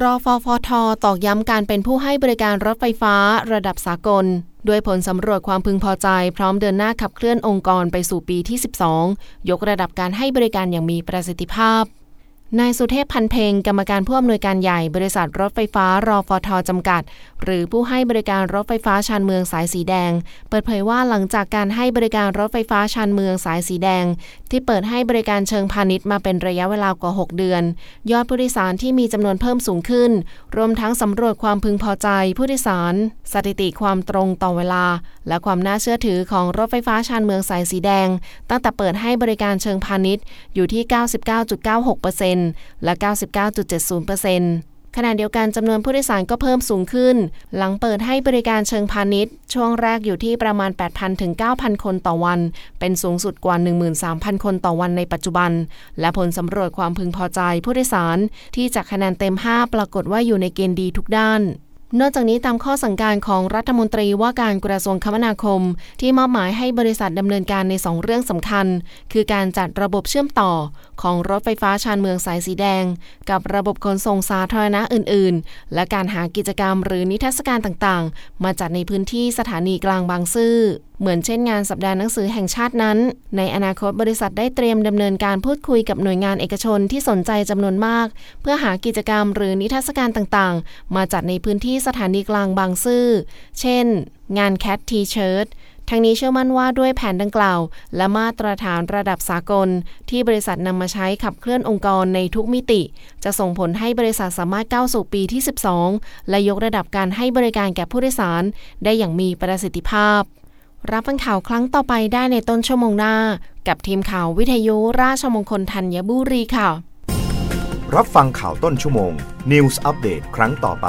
รอฟฟทตอกย้ำการเป็นผู้ให้บริการรถไฟฟ้าระดับสากล ด้วยผลสำรวจความพึงพอใจ พร้อมเดินหน้าขับเคลื่อนองค์กรไปสู่ปีที่ 12 ยกระดับการให้บริการอย่างมีประสิทธิภาพ นายสุเทพพันเพงกรรมการผู้อำนวยการใหญ่บริษัทรถไฟฟ้ารอฟทจำกัด หรือผู้ให้บริการรถไฟฟ้าชานเมืองสายสีแดง เปิดเผยว่าหลังจากการให้บริการรถไฟฟ้าชานเมืองสายสีแดง ที่เปิดให้บริการเชิงพาณิชย์มาเป็นระยะเวลากว่า 6 เดือน ยอดผู้โดยสารที่มีจำนวนเพิ่มสูงขึ้น รวมทั้งสำรวจความพึงพอใจผู้โดยสาร สถิติความตรงต่อเวลาและความน่าเชื่อถือของรถไฟฟ้าชานเมืองสายสีแดง ตั้งแต่เปิดให้บริการเชิงพาณิชย์อยู่ที่ 99.96%และ 99.70%ขณะเดียวกันจำนวนผู้โดยสารก็เพิ่มสูงขึ้น หลังเปิดให้บริการเชิงพาณิชย์ ช่วงแรกอยู่ที่ประมาณ 8,000 ถึง 9,000 คนต่อวัน เป็นสูงสุดกว่า 13,000 คนต่อวันในปัจจุบัน และผลสำรวจความพึงพอใจผู้โดยสารที่จากคะแนนเต็ม 5 ปรากฏว่าอยู่ในเกณฑ์ดีทุกด้าน นอกจากนี้ตามข้อสั่งการของรัฐมนตรีว่าการกระทรวงคมนาคม ที่มอบหมายให้บริษัทดำเนินการใน 2 เรื่องสำคัญ คือการจัดระบบเชื่อมต่อของรถไฟฟ้าชานเมืองสายสีแดง กับระบบขนส่งสาธารณะอื่น ๆ และการหากิจกรรมหรือนิทรรศการต่างๆ มาจัดในพื้นที่สถานีกลางบางซื่อเหมือนเช่นงานสัปดาห์หนังสือแห่งชาตินั้น ในอนาคตบริษัทได้เตรียมดำเนินการพูดคุยกับหน่วยงานเอกชนที่สนใจจำนวนมาก เพื่อหากิจกรรมหรือนิทรรศการต่างๆ มาจัดในพื้นที่สถานีกลางบางซื่อ เช่น งาน Cat T-shirt ทั้งนี้เชื่อมั่นว่าด้วยแผนดังกล่าว และมาตรฐานระดับสากล ที่บริษัทนำมาใช้ขับเคลื่อนองค์กรในทุกมิติ จะส่งผลให้บริษัทสามารถก้าวสู่ปีที่ 12 และยกระดับการให้บริการแก่ผู้โดยสาร ได้อย่างมีประสิทธิภาพ รับฟังข่าวครั้งต่อไปได้ในต้นชั่วโมงหน้า กับทีมข่าววิทยุราชมงคลธัญบุรีค่ะ รับฟังข่าวต้นชั่วโมง News อัปเดตครั้งต่อไป